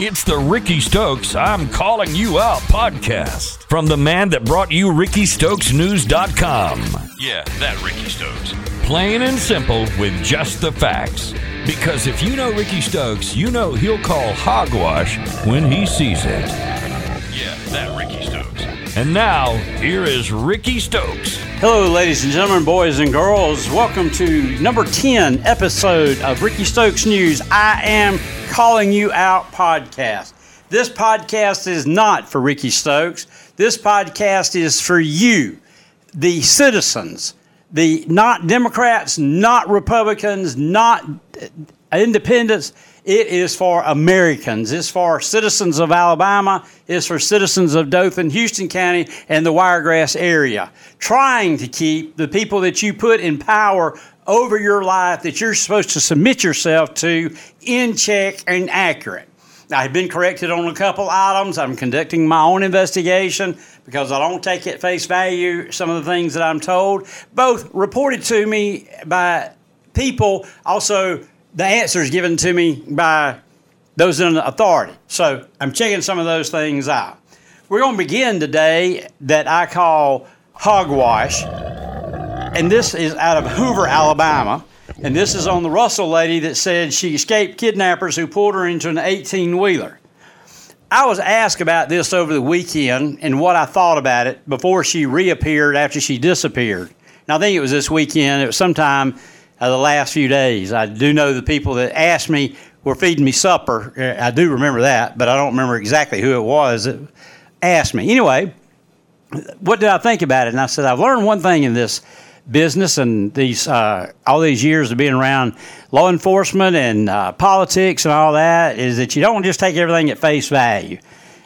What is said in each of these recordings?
It's the Rickey Stokes I'm Calling You Out podcast from the man that brought you RickeyStokesNews.com. Yeah, that Rickey Stokes. Plain and simple with just the facts. Because if you know Rickey Stokes, you know he'll call hogwash when he sees it. Yeah, that Rickey Stokes. And now, here is Rickey Stokes. Hello, ladies and gentlemen, boys and girls. Welcome to number 10 episode of Rickey Stokes News. I am calling you out podcast. This podcast is not for Rickey Stokes. This podcast is for you, the citizens, the not Democrats, not Republicans, not independents. It is for Americans. It's for citizens of Alabama. It's for citizens of Dothan, Houston County, and the Wiregrass area. Trying to keep the people that you put in power over your life that you're supposed to submit yourself to in check and accurate. I've been corrected on a couple items. I'm conducting my own investigation because I don't take at face value some of the things that I'm told. Both reported to me by people, also the answers given to me by those in authority. So I'm checking some of those things out. We're going to begin today that I call hogwash, and this is out of Hoover, Alabama. And this is on the Russell lady that said she escaped kidnappers who pulled her into an 18 wheeler. I was asked about this over the weekend and what I thought about it before she reappeared after she disappeared. Now, I think it was this weekend, it was sometime uh, the last few days. I do know the people that asked me were feeding me supper. I do remember that, but I don't remember exactly who it was that asked me. Anyway, what did I think about it? And I said, I've learned one thing in this business and these uh, all these years of being around law enforcement and uh, politics and all that is that you don't just take everything at face value.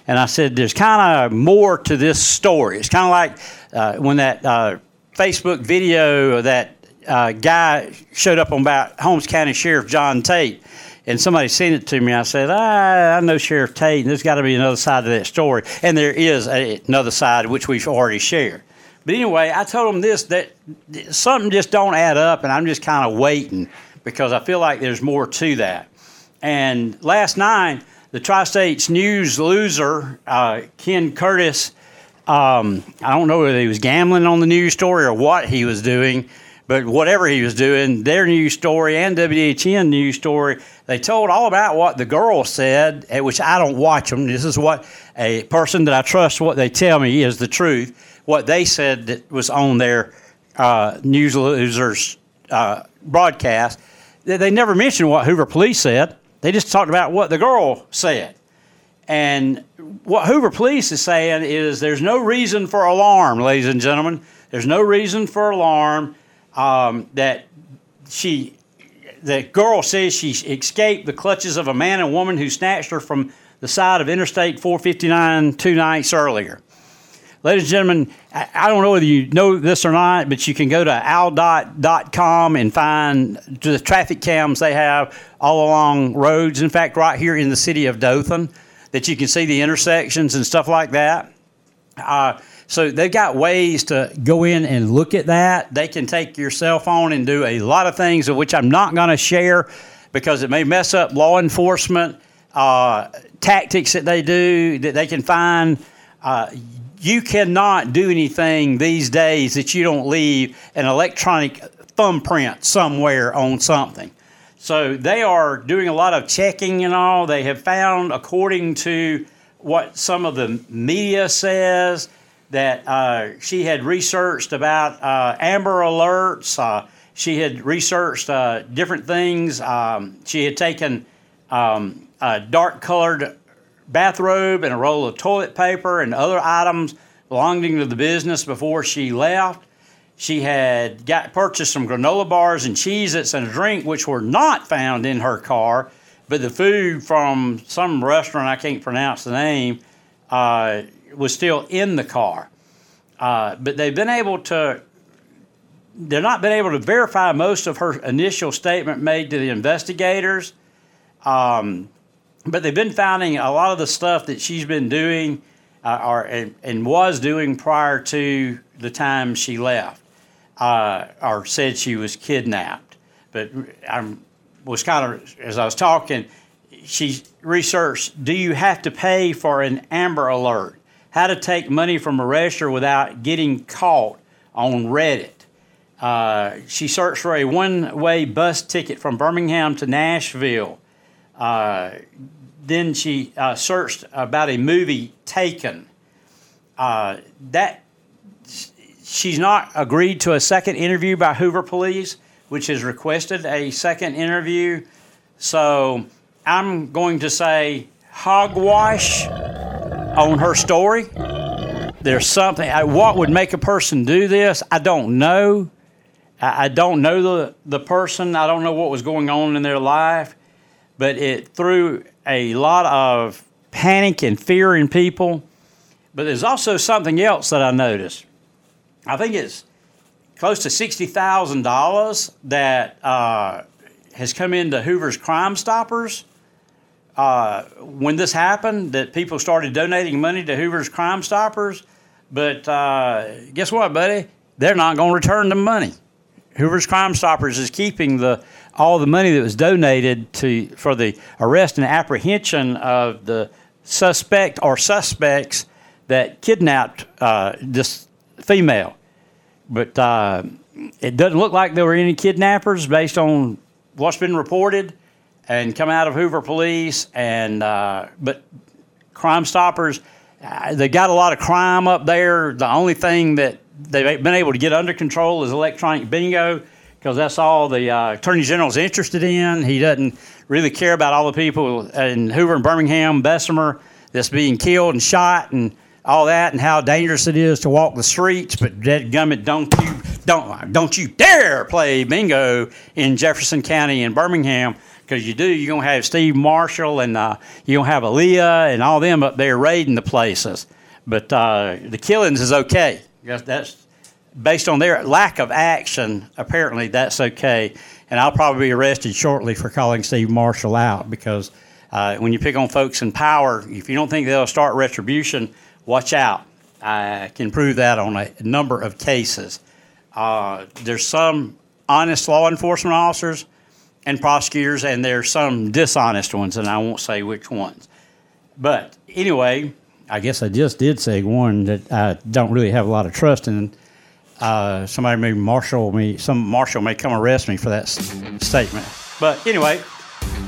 And I said, there's kind of more to this story. It's kind of like uh, when that uh, Facebook video of that uh, guy showed up on about Holmes County Sheriff John Tate. And somebody sent it to me. I said, ah, I know Sheriff Tate, and there's got to be another side to that story. And there is a, another side, which we've already shared. But anyway, I told him this that something just don't add up, and I'm just kind of waiting because I feel like there's more to that. And last night, the Tri States News loser, uh, Ken Curtis, um, I don't know whether he was gambling on the news story or what he was doing, but whatever he was doing, their news story and WHN news story, they told all about what the girl said, which I don't watch them. This is what a person that I trust, what they tell me is the truth what they said that was on their uh, news losers uh, broadcast. They never mentioned what Hoover Police said. They just talked about what the girl said. And what Hoover Police is saying is there's no reason for alarm, ladies and gentlemen. There's no reason for alarm um, that she, the girl says she escaped the clutches of a man and woman who snatched her from the side of Interstate 459 two nights earlier. Ladies and gentlemen, I don't know whether you know this or not, but you can go to aldot.com and find the traffic cams they have all along roads. In fact, right here in the city of Dothan, that you can see the intersections and stuff like that. Uh, so they've got ways to go in and look at that. They can take your cell phone and do a lot of things of which I'm not going to share because it may mess up law enforcement uh, tactics that they do that they can find. Uh, you cannot do anything these days that you don't leave an electronic thumbprint somewhere on something. So they are doing a lot of checking and all. They have found, according to what some of the media says, that uh, she had researched about uh, Amber Alerts. Uh, she had researched uh, different things. Um, she had taken um, a dark colored bathrobe and a roll of toilet paper and other items belonging to the business before she left. She had got purchased some granola bars and Cheez-Its and a drink, which were not found in her car, but the food from some restaurant I can't pronounce the name uh, was still in the car. Uh, but they've been able to. They're not been able to verify most of her initial statement made to the investigators. Um, but they've been finding a lot of the stuff that she's been doing uh, or and, and, was doing prior to the time she left uh, or said she was kidnapped. But I was kind of as I was talking, she researched do you have to pay for an Amber Alert? How to take money from a register without getting caught on Reddit. Uh, she searched for a one way bus ticket from Birmingham to Nashville. Uh, then she uh, searched about a movie Taken. Uh, that she's not agreed to a second interview by Hoover Police, which has requested a second interview. So I'm going to say hogwash on her story. There's something. What would make a person do this? I don't know. I don't know the, the person. I don't know what was going on in their life, but it threw a lot of panic and fear in people. But there's also something else that I noticed. I think it's close to $60,000 that uh, has come into Hoover's Crime Stoppers. Uh, when this happened, that people started donating money to Hoover's Crime Stoppers. But uh, guess what, buddy? They're not going to return the money. Hoover's Crime Stoppers is keeping the all the money that was donated to for the arrest and apprehension of the suspect or suspects that kidnapped uh, this female. But uh, it doesn't look like there were any kidnappers based on what's been reported and come out of Hoover Police. And uh, but Crime Stoppers, uh, they got a lot of crime up there. The only thing that they've been able to get under control is electronic bingo because that's all the uh, Attorney General is interested in. He doesn't really care about all the people in Hoover and Birmingham, Bessemer, that's being killed and shot and all that, and how dangerous it is to walk the streets. But dead gummit, don't you don't don't you dare play bingo in Jefferson County and Birmingham because you do, you're gonna have Steve Marshall and uh, you're gonna have Aaliyah and all them up there raiding the places. But uh, the killings is okay. That's based on their lack of action, apparently that's okay. And I'll probably be arrested shortly for calling Steve Marshall out because uh, when you pick on folks in power, if you don't think they'll start retribution, watch out. I can prove that on a number of cases. Uh, there's some honest law enforcement officers and prosecutors, and there's some dishonest ones, and I won't say which ones. But anyway, I guess I just did say one that I don't really have a lot of trust in uh, somebody may marshal me, some marshal may come arrest me for that s- statement. But anyway,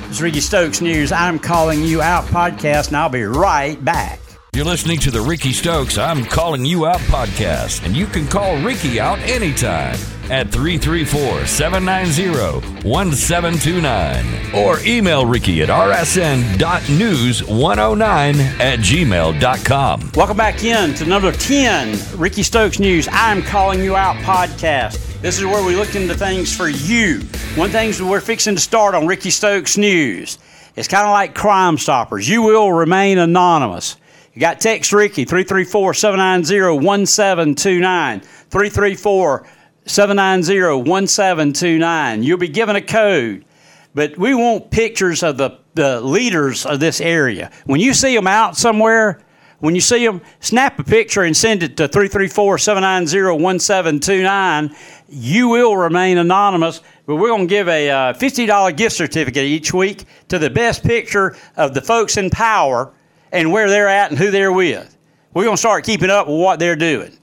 it's Rickey Stokes News. I'm calling you out podcast, and I'll be right back. You're listening to the Rickey Stokes I'm Calling You Out podcast, and you can call Rickey out anytime at 334 790 1729 or email Rickey at rsn.news109 at gmail.com. Welcome back in to number 10, Rickey Stokes News. I'm Calling You Out podcast. This is where we look into things for you. One thing we're fixing to start on Rickey Stokes News. It's kind of like Crime Stoppers. You will remain anonymous. You got text Rickey 334 790 1729. 334 790 1729. You'll be given a code, but we want pictures of the, the leaders of this area. When you see them out somewhere, when you see them, snap a picture and send it to 334 790 1729. You will remain anonymous, but we're going to give a uh, $50 gift certificate each week to the best picture of the folks in power and where they're at and who they're with. We're going to start keeping up with what they're doing.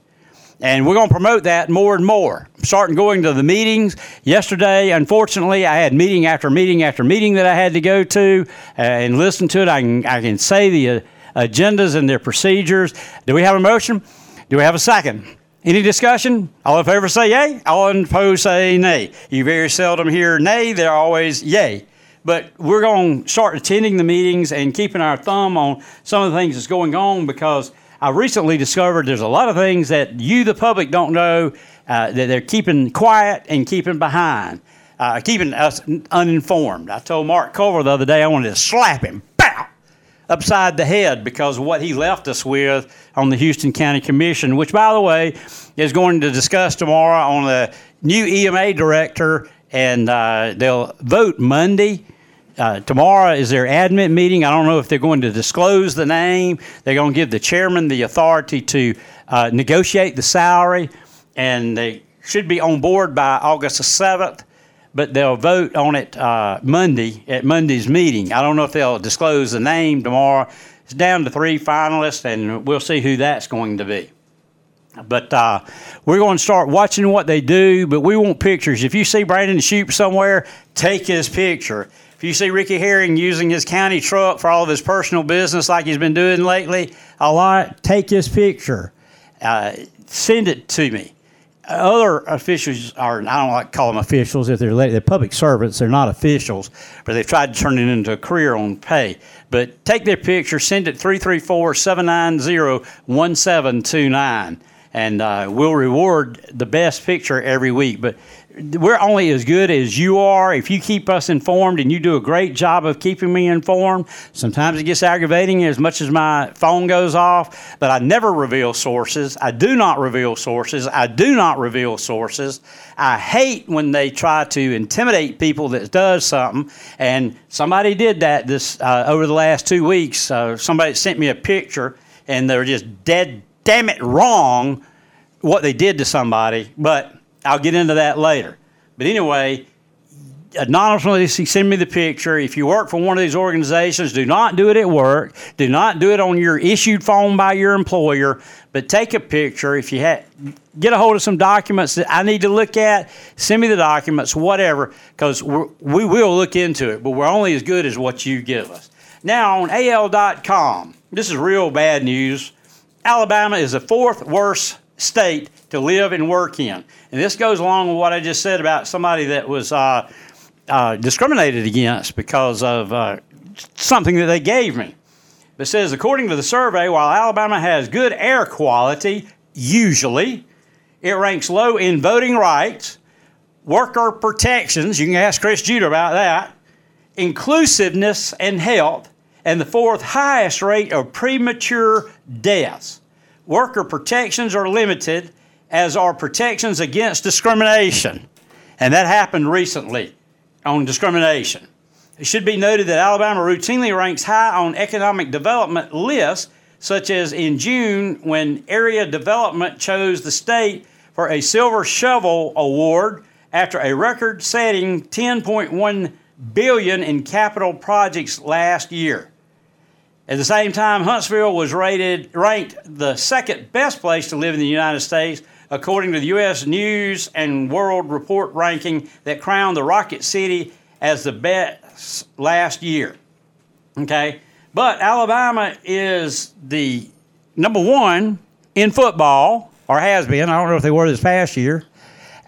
And we're going to promote that more and more. Starting going to the meetings. Yesterday, unfortunately, I had meeting after meeting after meeting that I had to go to uh, and listen to it. I can, I can say the uh, agendas and their procedures. Do we have a motion? Do we have a second? Any discussion? All in favor say yay. All in opposed say nay. You very seldom hear nay. They're always yay. But we're going to start attending the meetings and keeping our thumb on some of the things that's going on because I recently discovered there's a lot of things that you, the public, don't know uh, that they're keeping quiet and keeping behind, uh, keeping us uninformed. I told Mark Culver the other day I wanted to slap him, pow, upside the head because of what he left us with on the Houston County Commission, which, by the way, is going to discuss tomorrow on the new EMA director, and uh, they'll vote Monday. Uh, tomorrow is their admin meeting. I don't know if they're going to disclose the name. They're going to give the chairman the authority to uh, negotiate the salary, and they should be on board by August the 7th. but they'll vote on it uh, Monday at Monday's meeting. I don't know if they'll disclose the name tomorrow. It's down to three finalists, and we'll see who that's going to be. But uh, we're going to start watching what they do, but we want pictures. If you see Brandon Shoupe somewhere, take his picture. If you see Ricky Herring using his county truck for all of his personal business like he's been doing lately, a lot, take his picture. Uh, send it to me. Other officials are, I don't like to call them officials if they're, they're public servants, they're not officials, but they've tried to turn it into a career on pay. But take their picture, send it 334 790 1729 and uh, we'll reward the best picture every week. But we're only as good as you are. If you keep us informed and you do a great job of keeping me informed, sometimes it gets aggravating as much as my phone goes off, but I never reveal sources. I do not reveal sources. I do not reveal sources. I hate when they try to intimidate people that does something, and somebody did that this uh, over the last two weeks. Uh, somebody sent me a picture, and they're just dead damn it wrong what they did to somebody, but I'll get into that later. But anyway, anonymously send me the picture. If you work for one of these organizations, do not do it at work. Do not do it on your issued phone by your employer, but take a picture. If you get a hold of some documents that I need to look at, send me the documents, whatever, because we will look into it, but we're only as good as what you give us. Now, on AL.com, this is real bad news Alabama is the fourth worst state to live and work in. And this goes along with what I just said about somebody that was uh, uh, discriminated against because of uh, something that they gave me. It says, according to the survey, while Alabama has good air quality, usually, it ranks low in voting rights, worker protections, you can ask Chris Judah about that, inclusiveness and health, and the fourth highest rate of premature deaths. Worker protections are limited, as are protections against discrimination. And that happened recently on discrimination. It should be noted that Alabama routinely ranks high on economic development lists, such as in June when Area Development chose the state for a Silver Shovel Award after a record-setting 10.1 billion in capital projects last year. At the same time, Huntsville was rated ranked the second best place to live in the United States according to the U.S. News and World Report ranking that crowned the Rocket City as the best last year. Okay, but Alabama is the number one in football, or has been. I don't know if they were this past year.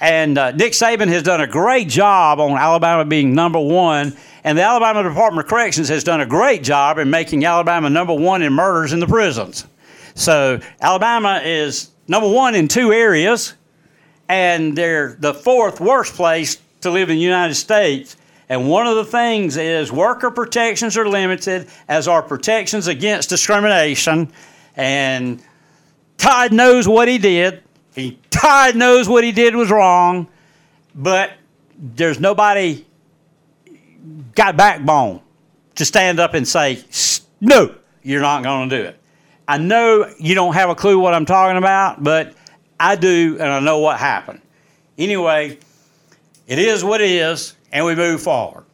And uh, Nick Saban has done a great job on Alabama being number one. And the Alabama Department of Corrections has done a great job in making Alabama number one in murders in the prisons. So Alabama is number one in two areas, and they're the fourth worst place to live in the United States. And one of the things is worker protections are limited, as are protections against discrimination. And Todd knows what he did. He Todd knows what he did was wrong, but there's nobody got backbone to stand up and say, no, you're not going to do it. I know you don't have a clue what I'm talking about, but I do, and I know what happened. Anyway, it is what it is, and we move forward.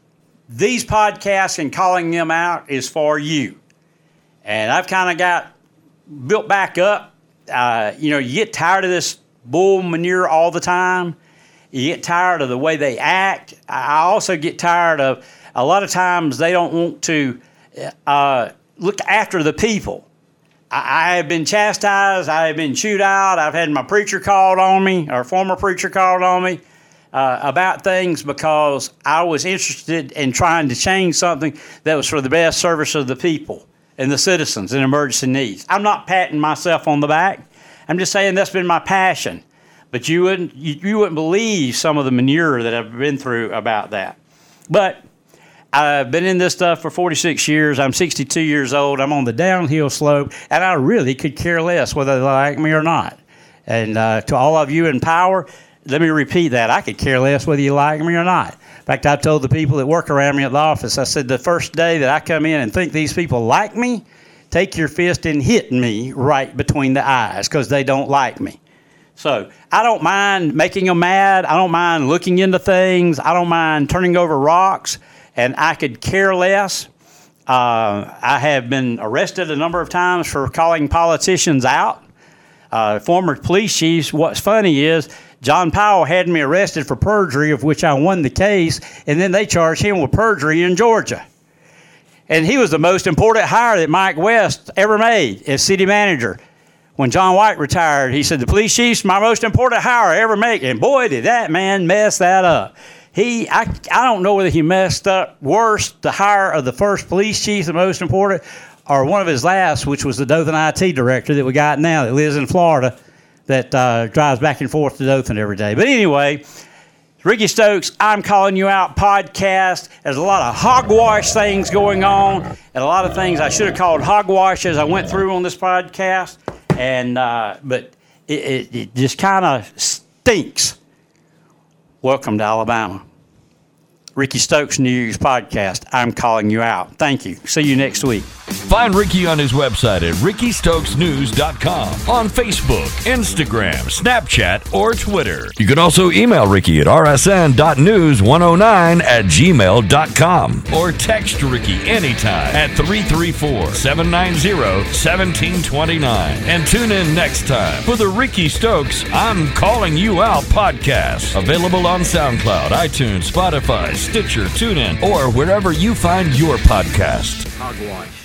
These podcasts and calling them out is for you. And I've kind of got built back up. Uh, you know, you get tired of this bull manure all the time. You get tired of the way they act. I also get tired of a lot of times they don't want to uh, look after the people. I, I, have been chastised. I have been chewed out. I've had my preacher called on me, or former preacher called on me. Uh, about things because I was interested in trying to change something that was for the best service of the people and the citizens in emergency needs. I'm not patting myself on the back. I'm just saying that's been my passion. But you wouldn't you, you wouldn't believe some of the manure that I've been through about that. But I've been in this stuff for 46 years. I'm 62 years old. I'm on the downhill slope, and I really could care less whether they like me or not. And uh, to all of you in power, let me repeat that. I could care less whether you like me or not. In fact, I told the people that work around me at the office, I said, the first day that I come in and think these people like me, take your fist and hit me right between the eyes because they don't like me. So I don't mind making them mad. I don't mind looking into things. I don't mind turning over rocks, and I could care less. Uh, I have been arrested a number of times for calling politicians out. Uh, former police chiefs. What's funny is John Powell had me arrested for perjury, of which I won the case, and then they charged him with perjury in Georgia. And he was the most important hire that Mike West ever made as city manager. When John White retired, he said, The police chief's my most important hire I ever make. And boy, did that man mess that up. He, I, I don't know whether he messed up worse the hire of the first police chief, the most important, or one of his last, which was the Dothan IT director that we got now that lives in Florida that uh, drives back and forth to Dothan every day. But anyway, Rickey Stokes, I'm calling you out podcast. There's a lot of hogwash things going on, and a lot of things I should have called hogwash as I went through on this podcast. And uh, but it, it, it just kind of stinks. Welcome to Alabama. Rickey Stokes News Podcast. I'm calling you out. Thank you. See you next week. Find Rickey on his website at rickeystokesnews.com, on Facebook, Instagram, Snapchat, or Twitter. You can also email Rickey at rsn.news109 at gmail.com or text Rickey anytime at 334 790 1729. And tune in next time for the Rickey Stokes I'm Calling You Out podcast. Available on SoundCloud, iTunes, Spotify, Stitcher, TuneIn, or wherever you find your podcast. Hogwash.